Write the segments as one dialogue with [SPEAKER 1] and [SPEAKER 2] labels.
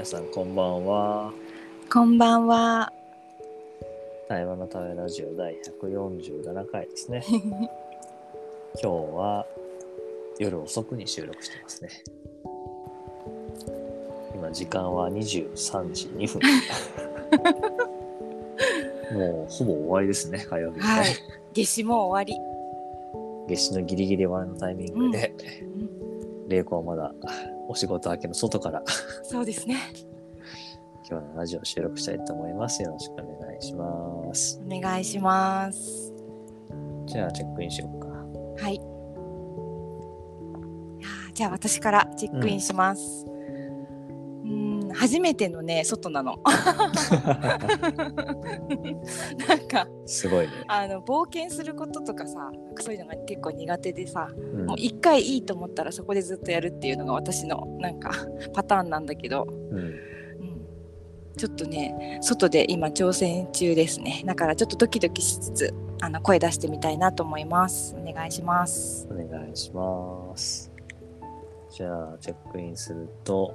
[SPEAKER 1] 皆さんこんばんは。
[SPEAKER 2] こんばんは。
[SPEAKER 1] 対話のためラジオ第147回ですね。今日は夜遅くに収録してますね。今時間は23時2分。もうほぼ終わりですね、火曜日、ね。
[SPEAKER 2] はい。夏至も終わり。
[SPEAKER 1] 夏至のギリギリ終わりのタイミングで、玲子はまだ お仕事明けの外から
[SPEAKER 2] そうですね。
[SPEAKER 1] 今日のラジオ収録したいと思います。よろしくお願いします。
[SPEAKER 2] お願いします。
[SPEAKER 1] じゃあチェックインしようか。
[SPEAKER 2] はい。じゃあ私からチェックインします。うん、ん初めてのね外なの。なんか
[SPEAKER 1] すごいね。
[SPEAKER 2] あの冒険することとかさ、そういうのが結構苦手でさ、
[SPEAKER 1] うん。
[SPEAKER 2] もう一回いいと思ったらそこでずっとやるっていうのが私のなんかパターンなんだけど、
[SPEAKER 1] うん。
[SPEAKER 2] うん、ちょっとね外で今挑戦中ですね。だからちょっとドキドキしつつあの声出してみたいなと思います。お願いします。
[SPEAKER 1] お願いします。じゃあ、チェックインすると、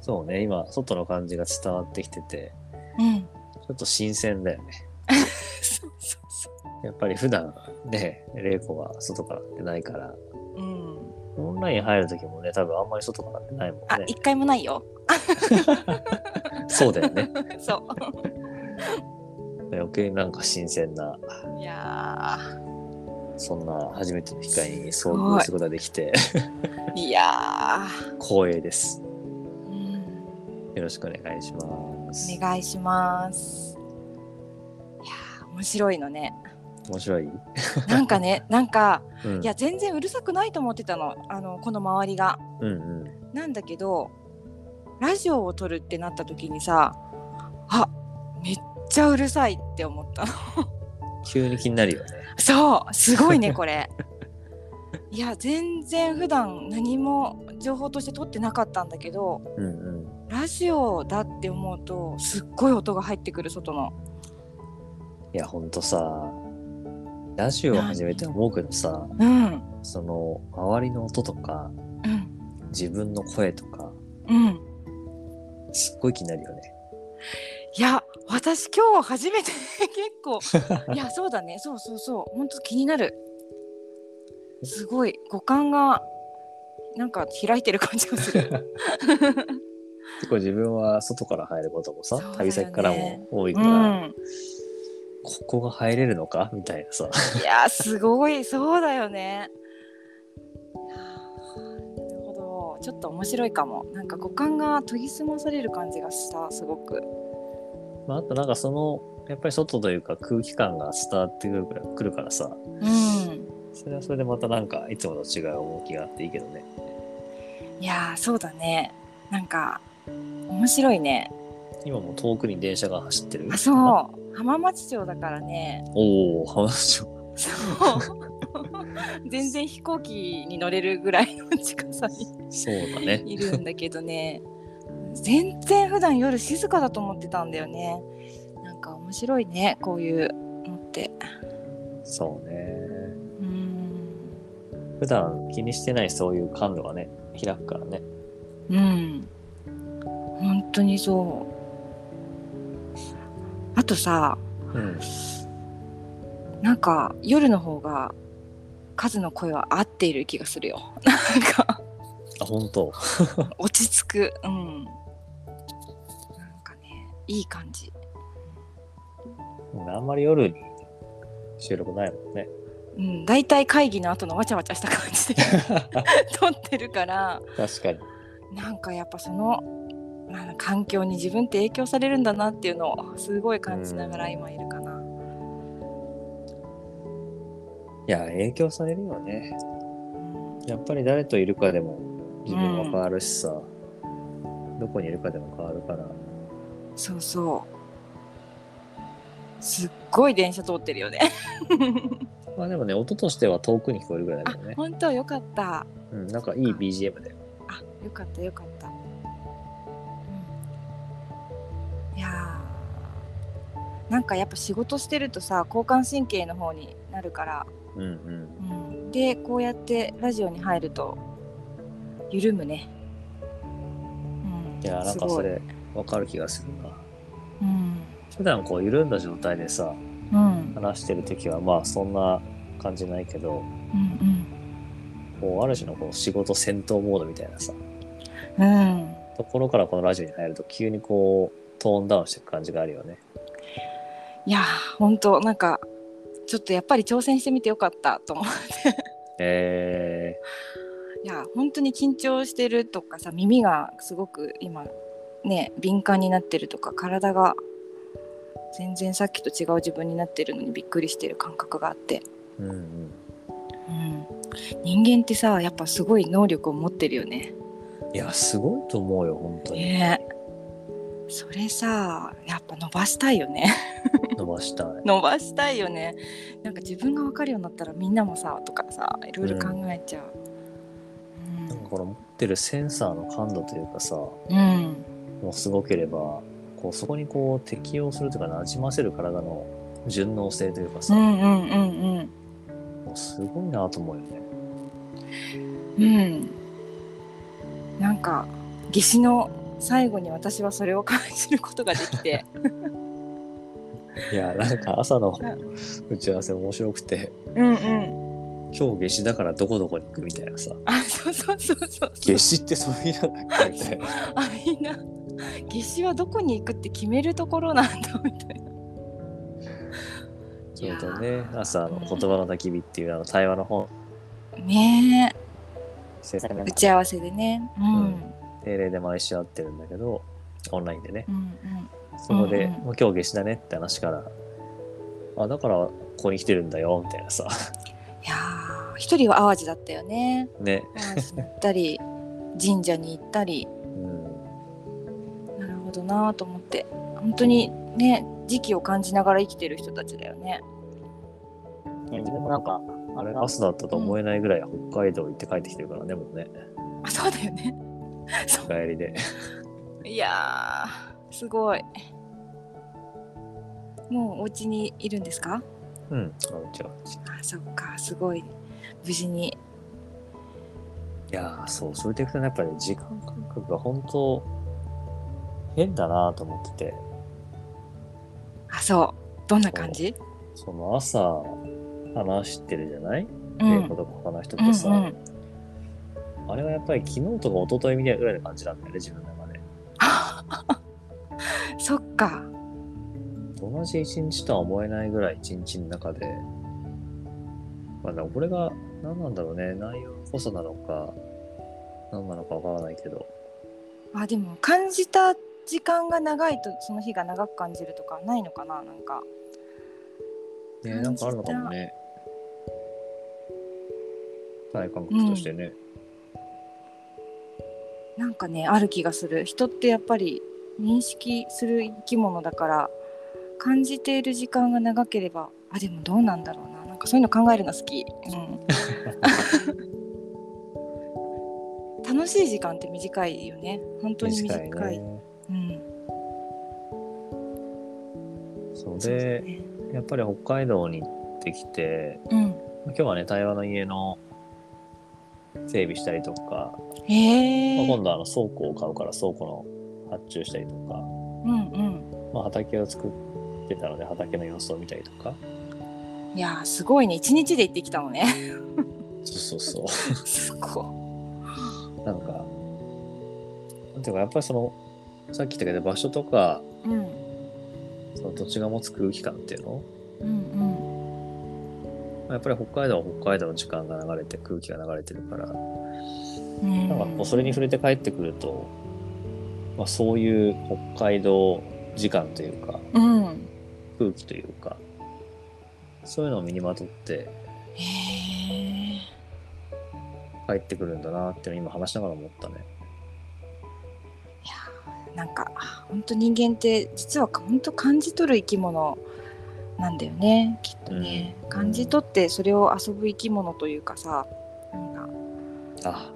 [SPEAKER 1] そうね、今、外の感じが伝わってきてて、
[SPEAKER 2] うん。
[SPEAKER 1] ちょっと新鮮だよね。
[SPEAKER 2] そうそうそ
[SPEAKER 1] やっぱり普段ね、玲子は外から出ないから、
[SPEAKER 2] ううん。
[SPEAKER 1] オンライン入るときもね、多分あんまり外から出ないもんね。
[SPEAKER 2] あ一回もないよ。
[SPEAKER 1] そうだよね。
[SPEAKER 2] そ
[SPEAKER 1] 余計なんか新鮮な、
[SPEAKER 2] ういや
[SPEAKER 1] そんな初めての機会に遭遇することができて、
[SPEAKER 2] ーい。や
[SPEAKER 1] 光栄です。ろしくお願いします。
[SPEAKER 2] お願いします。いやー面白いのね。
[SPEAKER 1] 面白い、
[SPEAKER 2] なんかね なんか
[SPEAKER 1] うん、
[SPEAKER 2] いや全然うるさくないと思ってたの。あのこの周りが。
[SPEAKER 1] うんうん。
[SPEAKER 2] なんだけどラジオを撮るってなった時にさあめっちゃうるさいって思ったの。
[SPEAKER 1] 急に気になるよね。
[SPEAKER 2] そうすごいね これ。いや全然普段何も情報として撮ってなかったんだけど
[SPEAKER 1] うんうん。
[SPEAKER 2] ラジオだって思うとすっごい音が入ってくる外の。
[SPEAKER 1] いや、ほんとさ、ラジオを始めて思うけどさ、
[SPEAKER 2] うん。
[SPEAKER 1] その、周りの音とか、
[SPEAKER 2] うん。
[SPEAKER 1] 自分の声とか、
[SPEAKER 2] うん。
[SPEAKER 1] すっごい気になるよね。
[SPEAKER 2] いや私今日初めて 結構。いやそうだね。そうそうそう。本当気になる。すごい。五感がなんか開いてる感じがする。
[SPEAKER 1] 結構自分は外から入ることもさ、
[SPEAKER 2] ね。
[SPEAKER 1] 旅先からも多いうから、
[SPEAKER 2] ん
[SPEAKER 1] ここが入れるのか？みたいなさ。
[SPEAKER 2] いやすごい。そうだよね。なるほど。ちょっと面白いかも。なんか五感が研ぎ澄まされる感じがしたすごく。
[SPEAKER 1] まあ、あとなんかその、やっぱり外というか空気感が伝わってくるからさ、
[SPEAKER 2] うん
[SPEAKER 1] それはそれでまたなんかいつもと違う動きがあっていいけどね。
[SPEAKER 2] いやーそうだねなんか面白いね
[SPEAKER 1] 今も遠くに電車が走ってる。
[SPEAKER 2] あそう浜松町だからね
[SPEAKER 1] おお、話を。
[SPEAKER 2] そう 全然飛行機に乗れるぐらいの近さに
[SPEAKER 1] そうだね。
[SPEAKER 2] いるんだけどね全然普段夜静かだと思ってたんだよねなんか面白いねこういうのって
[SPEAKER 1] そうね。
[SPEAKER 2] うん
[SPEAKER 1] 普段気にしてないそういう感度がね、開くからね。
[SPEAKER 2] うん本当にそうあとさ
[SPEAKER 1] うん。
[SPEAKER 2] なんか夜の方が数の声は合っている気がするよなんか
[SPEAKER 1] あ、本当。
[SPEAKER 2] 落ち着くうんなんかねいい感じ
[SPEAKER 1] うんあんまり夜に収録ないもんね。
[SPEAKER 2] うん大体会議の後のわちゃわちゃした感じで 撮ってるから
[SPEAKER 1] 確かに。
[SPEAKER 2] なんかやっぱそのなんか環境に自分って影響されるんだなっていうのをすごい感じながら今いるかな。
[SPEAKER 1] いや、影響されるよね。
[SPEAKER 2] うん
[SPEAKER 1] やっぱり誰といるかでも自分は変わるしさ、どこにいるかでも変わるから。
[SPEAKER 2] そうそう。すっごい電車通ってるよね。
[SPEAKER 1] まあでもね、音としては遠くに聞こえるぐらいだ
[SPEAKER 2] あ
[SPEAKER 1] けどね。
[SPEAKER 2] 本当よかった。
[SPEAKER 1] うん、なんかいい BGM だよ。
[SPEAKER 2] あよかったよかった。うん、いやーなんかやっぱ仕事してるとさ交感神経の方になるから、
[SPEAKER 1] うんうん。
[SPEAKER 2] うん、でこうやってラジオに入ると緩むね。
[SPEAKER 1] いやなんかそれわかる気がするな
[SPEAKER 2] うん
[SPEAKER 1] 普段こう緩んだ状態でさ
[SPEAKER 2] うん
[SPEAKER 1] 話してる時はまあそんな感じないけど
[SPEAKER 2] うん
[SPEAKER 1] こうある種のこう仕事戦闘モードみたいなさ
[SPEAKER 2] うん。うん
[SPEAKER 1] ところからこのラジオに入ると急にこうトーンダウンしていく感じがあるよね。
[SPEAKER 2] いやー本当なんかちょっとやっぱり挑戦してみてよかったと思って。
[SPEAKER 1] え
[SPEAKER 2] いや本当に緊張してるとかさ耳がすごく今ね敏感になってるとか体が全然さっきと違う自分になってるのにびっくりしてる感覚があって、
[SPEAKER 1] ー、うんうん。
[SPEAKER 2] うん、人間ってさやっぱすごい能力を持ってるよね。
[SPEAKER 1] いやすごいと思うよ本当に。
[SPEAKER 2] ね。それさやっぱ伸ばしたいよね。
[SPEAKER 1] 伸ばしたい。
[SPEAKER 2] 伸ばしたいよね。なんか自分が分かるようになったらみんなもさとかさいろいろ考えちゃう。
[SPEAKER 1] なんかこの持ってるセンサーの感度というかさ
[SPEAKER 2] うん、うん。
[SPEAKER 1] もうすごければこうそこにこう適応するというかなじませる体の順応性というかさ、
[SPEAKER 2] うんうんうん
[SPEAKER 1] もうすごいなと思うよね。
[SPEAKER 2] うん。うんなんか夏至の最後に私はそれを感じることができて。
[SPEAKER 1] いやなんか朝の打ち合わせ面白くて。
[SPEAKER 2] うんうん。
[SPEAKER 1] 今日夏至だからどこどこに行くみたいなさ。
[SPEAKER 2] あそうそうそうそう
[SPEAKER 1] 夏至ってそういうのだっけみたいな。
[SPEAKER 2] あみんな夏至はどこに行くって決めるところなんだみたいな。
[SPEAKER 1] ちょうどね。朝の言葉の焚き火っていうあの対話の本。
[SPEAKER 2] ね。え打ち合わせでね。うん。
[SPEAKER 1] 定例で毎週会ってるんだけどオンラインでね。
[SPEAKER 2] うんうん。
[SPEAKER 1] そこで、もう今日夏至だねって話からあだからここに来てるんだよみたいなさ。
[SPEAKER 2] いやー一人は淡路だったよね。
[SPEAKER 1] ね。
[SPEAKER 2] 淡路に行ったり神社に行ったりどなと思って本当にね時期を感じながら生きてる人たちだよね。
[SPEAKER 1] 自分もなんかあれ朝だったと思えないぐらい北海道行って帰ってきてるからねもうね
[SPEAKER 2] あそうだよね。そ
[SPEAKER 1] 帰りで
[SPEAKER 2] ういやーすごい。もうお家にいるんですか？
[SPEAKER 1] うんあうちは
[SPEAKER 2] あそっかすごい無事に。
[SPEAKER 1] いやーそうそれでいくとねやっぱり時間感覚が本当変だなと思ってて。
[SPEAKER 2] あそう。どんな感じ？
[SPEAKER 1] その朝話してるじゃない？
[SPEAKER 2] うん。
[SPEAKER 1] 英語とか他の人
[SPEAKER 2] うん
[SPEAKER 1] とさ、
[SPEAKER 2] うん
[SPEAKER 1] あれはやっぱり昨日とか一昨日みたいなぐらいの感じなんだよね自分の中で。
[SPEAKER 2] そっか。
[SPEAKER 1] 同じ一日とは思えないぐらい一日の中で。まあだからこれが何なんだろうね。内容こそなのか何なのかわからないけど。
[SPEAKER 2] あでも感じた時間が長いとその日が長く感じるとかないのかななんか。
[SPEAKER 1] ねなんかあるのかもね。体感覚としてね、
[SPEAKER 2] なんかねある気がする。人ってやっぱり認識する生き物だから感じている時間が長ければあでもどうなんだろうな。なんかそういうの考えるの好き、うん、楽しい時間って短いよね。本当に短い。
[SPEAKER 1] 短いねで
[SPEAKER 2] ね。
[SPEAKER 1] やっぱり北海道に行ってきて
[SPEAKER 2] うん、
[SPEAKER 1] 今日はね対話の家の整備したりとか、
[SPEAKER 2] へえ、
[SPEAKER 1] まあ今度はあの倉庫を買うから倉庫の発注したりとか、
[SPEAKER 2] うんうん。
[SPEAKER 1] まあ、畑を作ってたので畑の様子を見たりとか。
[SPEAKER 2] いやーすごいね。一日で行ってきたのね。
[SPEAKER 1] そうそうそ
[SPEAKER 2] すご
[SPEAKER 1] うなんかなんていうかやっぱりそのさっき言ったけど場所とか
[SPEAKER 2] いうん
[SPEAKER 1] その土地が持つ空気感っていうの？
[SPEAKER 2] うん
[SPEAKER 1] まあやっぱり北海道は北海道の時間が流れて空気が流れてるから。
[SPEAKER 2] うん
[SPEAKER 1] なんかこうそれに触れて帰ってくると、まあ、そういう北海道時間というか
[SPEAKER 2] うん。
[SPEAKER 1] 空気というかそういうのを身にまとって帰ってくるんだなっていうのを今話しながら思ったね。
[SPEAKER 2] なんか本当人間って実は本当感じ取る生き物なんだよねきっとね、
[SPEAKER 1] うん。
[SPEAKER 2] 感じ取ってそれを遊ぶ生き物というかさなんか。
[SPEAKER 1] あ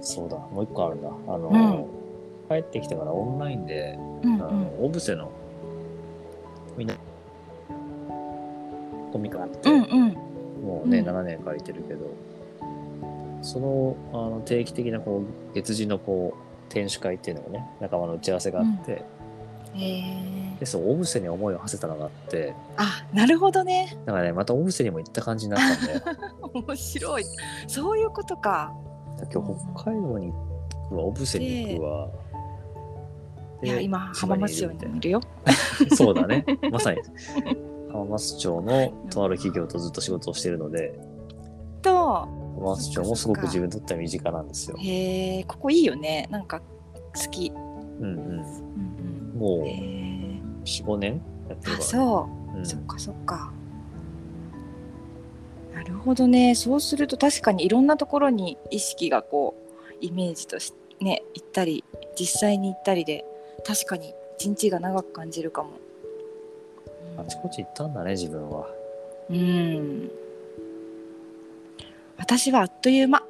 [SPEAKER 1] そうだ。もう一個あるんだ。あの、
[SPEAKER 2] うん。
[SPEAKER 1] 帰ってきてからオンラインで、
[SPEAKER 2] うん
[SPEAKER 1] あのオブセのみんなコミカあって、
[SPEAKER 2] うんうん。
[SPEAKER 1] もうね、
[SPEAKER 2] うん。
[SPEAKER 1] 7年借りてるけどそのあの定期的なこう月次のこ天守会っていうのもね仲間の打ち合わせがあって、
[SPEAKER 2] へえ
[SPEAKER 1] でそう小布施に思いを馳せたのがあって。
[SPEAKER 2] あなるほどね。
[SPEAKER 1] だからねまた小布施にも行った感じになったんだよ。
[SPEAKER 2] 面白い。そういうことか。
[SPEAKER 1] 今日北海道に行くわ小布施に行くわ、で
[SPEAKER 2] いや今浜松町
[SPEAKER 1] にいる
[SPEAKER 2] よ。
[SPEAKER 1] な そうだね。まさに。浜松町のとある企業とずっと仕事をしているので。
[SPEAKER 2] と
[SPEAKER 1] 浜松町もすごく自分にとっては身近なんですよ。
[SPEAKER 2] へえここいいよね。なんか好き、
[SPEAKER 1] うんうん、
[SPEAKER 2] うんうん、
[SPEAKER 1] もう
[SPEAKER 2] へえ
[SPEAKER 1] 45年？やってるから、
[SPEAKER 2] あそう、
[SPEAKER 1] うん。
[SPEAKER 2] そっかそっか。なるほどね。そうすると確かにいろんなところに意識がこうイメージとしてね行ったり実際に行ったりで確かに一日が長く感じるかも。
[SPEAKER 1] あちこち行ったんだね自分は。
[SPEAKER 2] うん私はあっという間。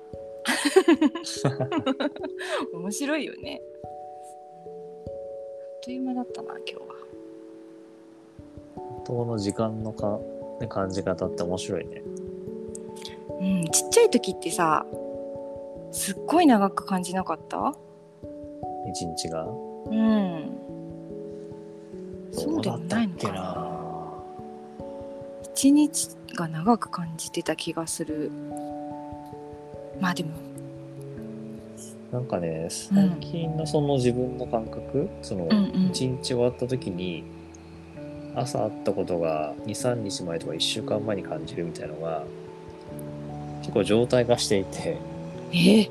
[SPEAKER 2] 面白いよね。あっという間だったな今日は。
[SPEAKER 1] 本当の時間のか、ね、感じ方って面白いね。
[SPEAKER 2] うんちっちゃい時ってさすっごい長く感じなかった？
[SPEAKER 1] 一日が？
[SPEAKER 2] うん。そうでもないのかな。一日が長く感じてた気がするまあでも。
[SPEAKER 1] なんかね最近のその自分の感覚、その
[SPEAKER 2] うんうん。
[SPEAKER 1] 一日終わった時に朝あったことが23日前とか1週間前に感じるみたいのが結構状態化していて。
[SPEAKER 2] え？え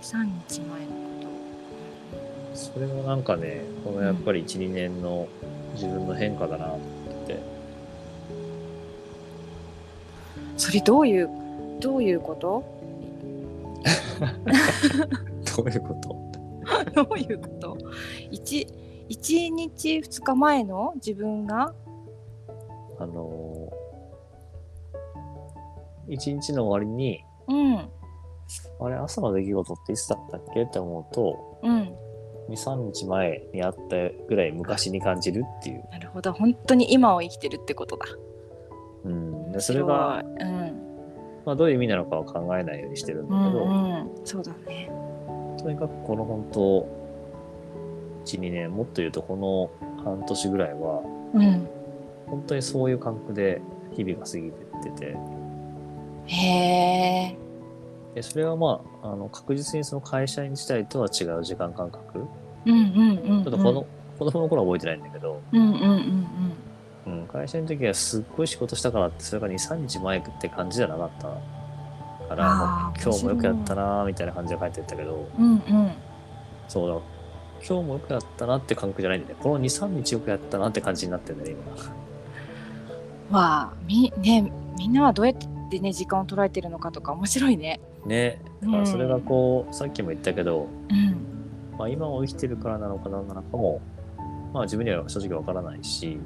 [SPEAKER 2] 23日前のこ
[SPEAKER 1] それはなんかねこのやっぱり12、年の自分の変化だなって。
[SPEAKER 2] それどういうどういうこと？
[SPEAKER 1] どういうこと？
[SPEAKER 2] どういうこと？一一日二日前の？自分が？
[SPEAKER 1] あのー一日の終わりに
[SPEAKER 2] うん。
[SPEAKER 1] あれ朝の出来事っていつだったっけって思うと
[SPEAKER 2] うん。
[SPEAKER 1] 23日前にあったぐらい昔に感じるっていう、
[SPEAKER 2] なるほど。本当に今を生きてるってことだ。
[SPEAKER 1] うん、でそれが、
[SPEAKER 2] うん
[SPEAKER 1] まあ、どういう意味なのかは考えないようにしてるんだ
[SPEAKER 2] う
[SPEAKER 1] けど、
[SPEAKER 2] んうん。そうだね。
[SPEAKER 1] とにかくこの本当12年もっと言うとこの半年ぐらいは
[SPEAKER 2] うん
[SPEAKER 1] 本当にそういう感覚で日々が過ぎてってて。
[SPEAKER 2] へえ
[SPEAKER 1] でそれはまああの確実にその会社員自体とは違う時間感覚。
[SPEAKER 2] うんうんうんうん。
[SPEAKER 1] ちょっとこの、子供の頃は覚えてないんだけど、
[SPEAKER 2] うんうんうん
[SPEAKER 1] うん、会社員の時はすっごい仕事したからってそれが23日前って感じじゃなかったから今日もよくやったなーみたいな感じで帰ってったけど。
[SPEAKER 2] うんうん。うん
[SPEAKER 1] そうだ今日もよくやったなって感覚じゃないんだよね。この23日よくやったなって感じになってるんだよね今。
[SPEAKER 2] わあみねみんなはどうやってね時間を捉えてるのかとか面白いね。
[SPEAKER 1] ね。だからそれがこう、さっきも言ったけど、
[SPEAKER 2] うん。
[SPEAKER 1] まあ、今を生きてるからなのか何なのかもまあ自分には正直わからないし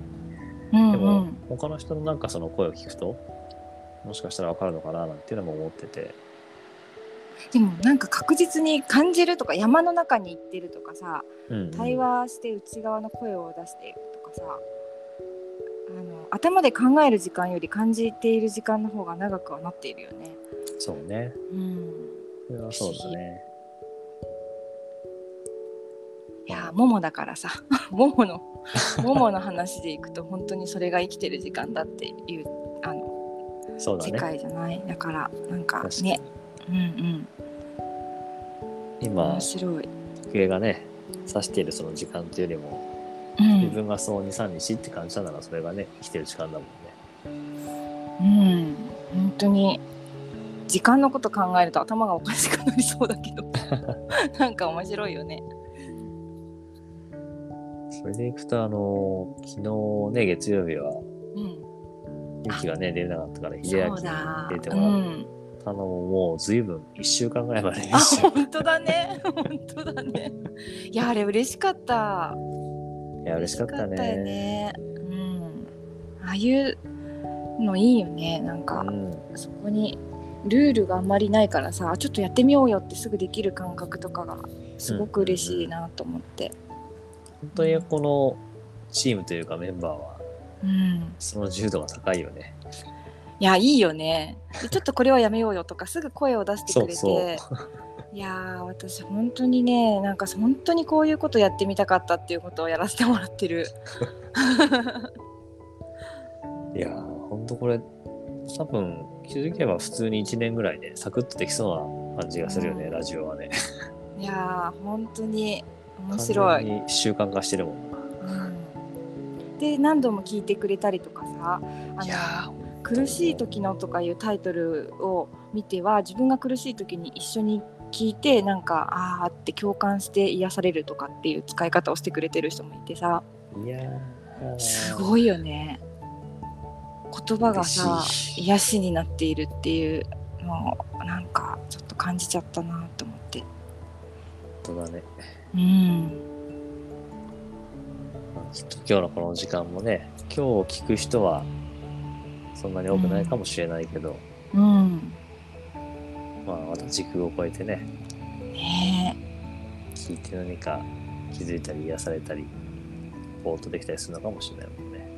[SPEAKER 2] うん
[SPEAKER 1] でも
[SPEAKER 2] うん
[SPEAKER 1] 他の人のなんかその声を聞くともしかしたらわかるのかななんていうのも思ってて。
[SPEAKER 2] でもなんか確実に感じるとか山の中に行ってるとかさ
[SPEAKER 1] うんうん。
[SPEAKER 2] 対話して内側の声を出していくとかさあの頭で考える時間より感じている時間の方が長くはなっているよね。
[SPEAKER 1] そうね。
[SPEAKER 2] うん、
[SPEAKER 1] それはそうだね
[SPEAKER 2] いやーももだからさ。ももの ももの話でいくと本当にそれが生きてる時間だっていうあの
[SPEAKER 1] ね。
[SPEAKER 2] 界じゃない。だからなんかね。うんうん。
[SPEAKER 1] 今
[SPEAKER 2] 面白い。
[SPEAKER 1] 時計がね指しているその時間というよりも
[SPEAKER 2] うん。
[SPEAKER 1] 自分がそう23日って感じたならそれがね生きてる時間だもんね。
[SPEAKER 2] うん、本当に時間のこと考えると頭がおかしくなりそうだけど。なんか面白いよね。
[SPEAKER 1] それでいくとあの昨日ね月曜日は
[SPEAKER 2] うん、
[SPEAKER 1] ゆきがね出れなかったから秀明に。出て
[SPEAKER 2] う
[SPEAKER 1] もらっ
[SPEAKER 2] ん、
[SPEAKER 1] たのももう随分1週間ぐらいまで
[SPEAKER 2] あ本当だね本当だね。いやあれ嬉しかった。
[SPEAKER 1] いや嬉しかったね。
[SPEAKER 2] うん、ああいうのいいよねなんか、
[SPEAKER 1] うん
[SPEAKER 2] そこにルールがあんまりないからさちょっとやってみようよってすぐできる感覚とかがすごく嬉しいなと思って。
[SPEAKER 1] 本当にこのチームというかメンバーは
[SPEAKER 2] うん。
[SPEAKER 1] その自由度が高いよね。
[SPEAKER 2] いやいいよね。でちょっとこれはやめようよとかすぐ声を出してくれて。いやー私本当にねなんか本当にこういうことやってみたかったっていうことをやらせてもらってる。
[SPEAKER 1] いやー、ほんとこれ、多分気づけば普通に1年ぐらいでサクッとできそうな感じがするよね、
[SPEAKER 2] うん。
[SPEAKER 1] ラジオはね。
[SPEAKER 2] いやー本当に面白い、
[SPEAKER 1] に習慣化してるもんな。
[SPEAKER 2] うん、で何度も聞いてくれたりとかさあの「苦しい時の」とかいうタイトルを見ては自分が苦しい時に一緒に聞いてなんかああって共感して癒されるとかっていう使い方をしてくれてる人もいてさ。
[SPEAKER 1] いやー。
[SPEAKER 2] すごいよね。言葉がさ癒しになっているっていうのをなんかちょっと感じちゃったなと思って。
[SPEAKER 1] 本当だね。
[SPEAKER 2] うん。
[SPEAKER 1] まあきっと今日のこの時間もね、今日聞く人はそんなに多くないかもしれないけど、
[SPEAKER 2] うん。
[SPEAKER 1] まあまた時空を超えてね、
[SPEAKER 2] ね
[SPEAKER 1] 聞いて何か気づいたり癒されたり、ぼーっとできたりするのかもしれないもんね。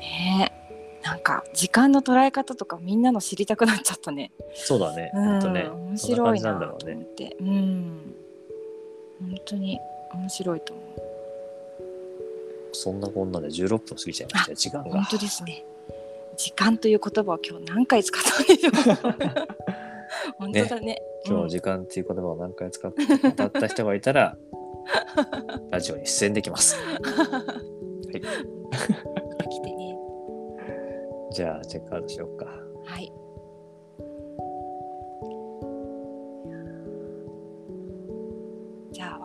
[SPEAKER 2] えねえ。なんか時間の捉え方とかみんなの知りたくなっちゃったね。
[SPEAKER 1] そうだね、
[SPEAKER 2] うん
[SPEAKER 1] とね。
[SPEAKER 2] 面白いなと思って。うん。本当に面白いと思う
[SPEAKER 1] そんなこんなで16分過ぎちゃいましたよ、時間が
[SPEAKER 2] 本。当ですね時間という言葉を今日何回使ったんでしょう 本当だね
[SPEAKER 1] 今
[SPEAKER 2] うん
[SPEAKER 1] 日時間っていう言葉を何回使って歌った人がいたら、ラジオに出演できます。はい。じゃあ、チェックアウトしようか。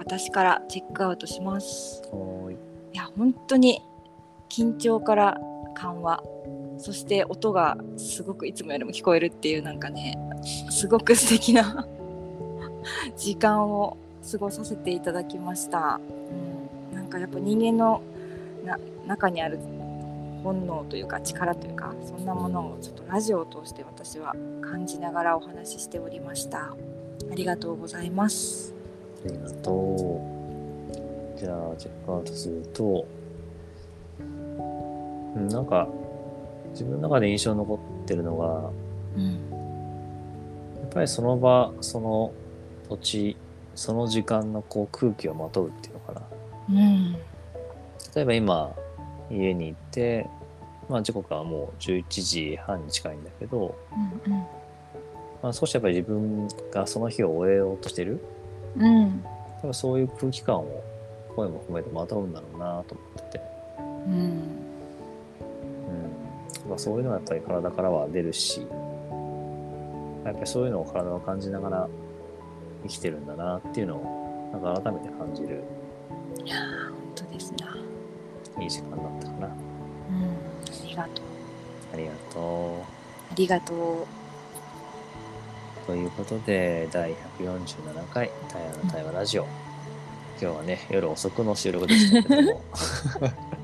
[SPEAKER 2] 私からチェックアウトします。
[SPEAKER 1] い。
[SPEAKER 2] いや本当に緊張から緩和。そして音がすごくいつもよりも聞こえるっていうなんかねすごく素敵な 時間を過ごさせていただきました、うん、なんかやっぱ人間のな中にある本能というか力というかそんなものをちょっとラジオを通して私は感じながらお話ししておりました。ありがとうございます
[SPEAKER 1] ありがとう。じゃあ、チェックアウトすると、うんなんか、自分の中で印象に残ってるのが、
[SPEAKER 2] うん
[SPEAKER 1] やっぱりその場、その土地、その時間のこう空気をまとうっていうのかな。
[SPEAKER 2] うん
[SPEAKER 1] 例えば今、家に行って、まあ時刻はもう11時半に近いんだけど、
[SPEAKER 2] うん
[SPEAKER 1] まあ、少しやっぱり自分がその日を終えようとしてる、
[SPEAKER 2] うん
[SPEAKER 1] そういう空気感を声も含めてまとうんだろうなと思ってて、
[SPEAKER 2] うん
[SPEAKER 1] うんまあ、そういうのはやっぱり体からは出るし、やっぱりそういうのを体を感じながら生きてるんだなっていうのを、なんか改めて感じる
[SPEAKER 2] いやー本当ですな。
[SPEAKER 1] いい時間だったかな。
[SPEAKER 2] うん、ありがとう。
[SPEAKER 1] ありがと
[SPEAKER 2] ありがとう。
[SPEAKER 1] う。ということで、第147回、タイヤの対話ラジオ。今日はね、夜遅くの収録でしたけども、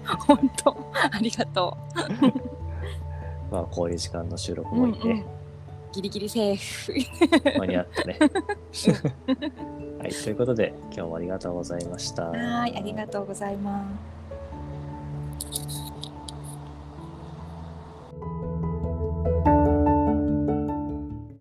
[SPEAKER 2] 本当、ありがと
[SPEAKER 1] まあ、こういう時間の収録
[SPEAKER 2] う。
[SPEAKER 1] もいいね。
[SPEAKER 2] ギリギリセーフ。
[SPEAKER 1] 間に合ったね。はい、ということで、今日もありがとうございました。
[SPEAKER 2] はい、ありがとうございます。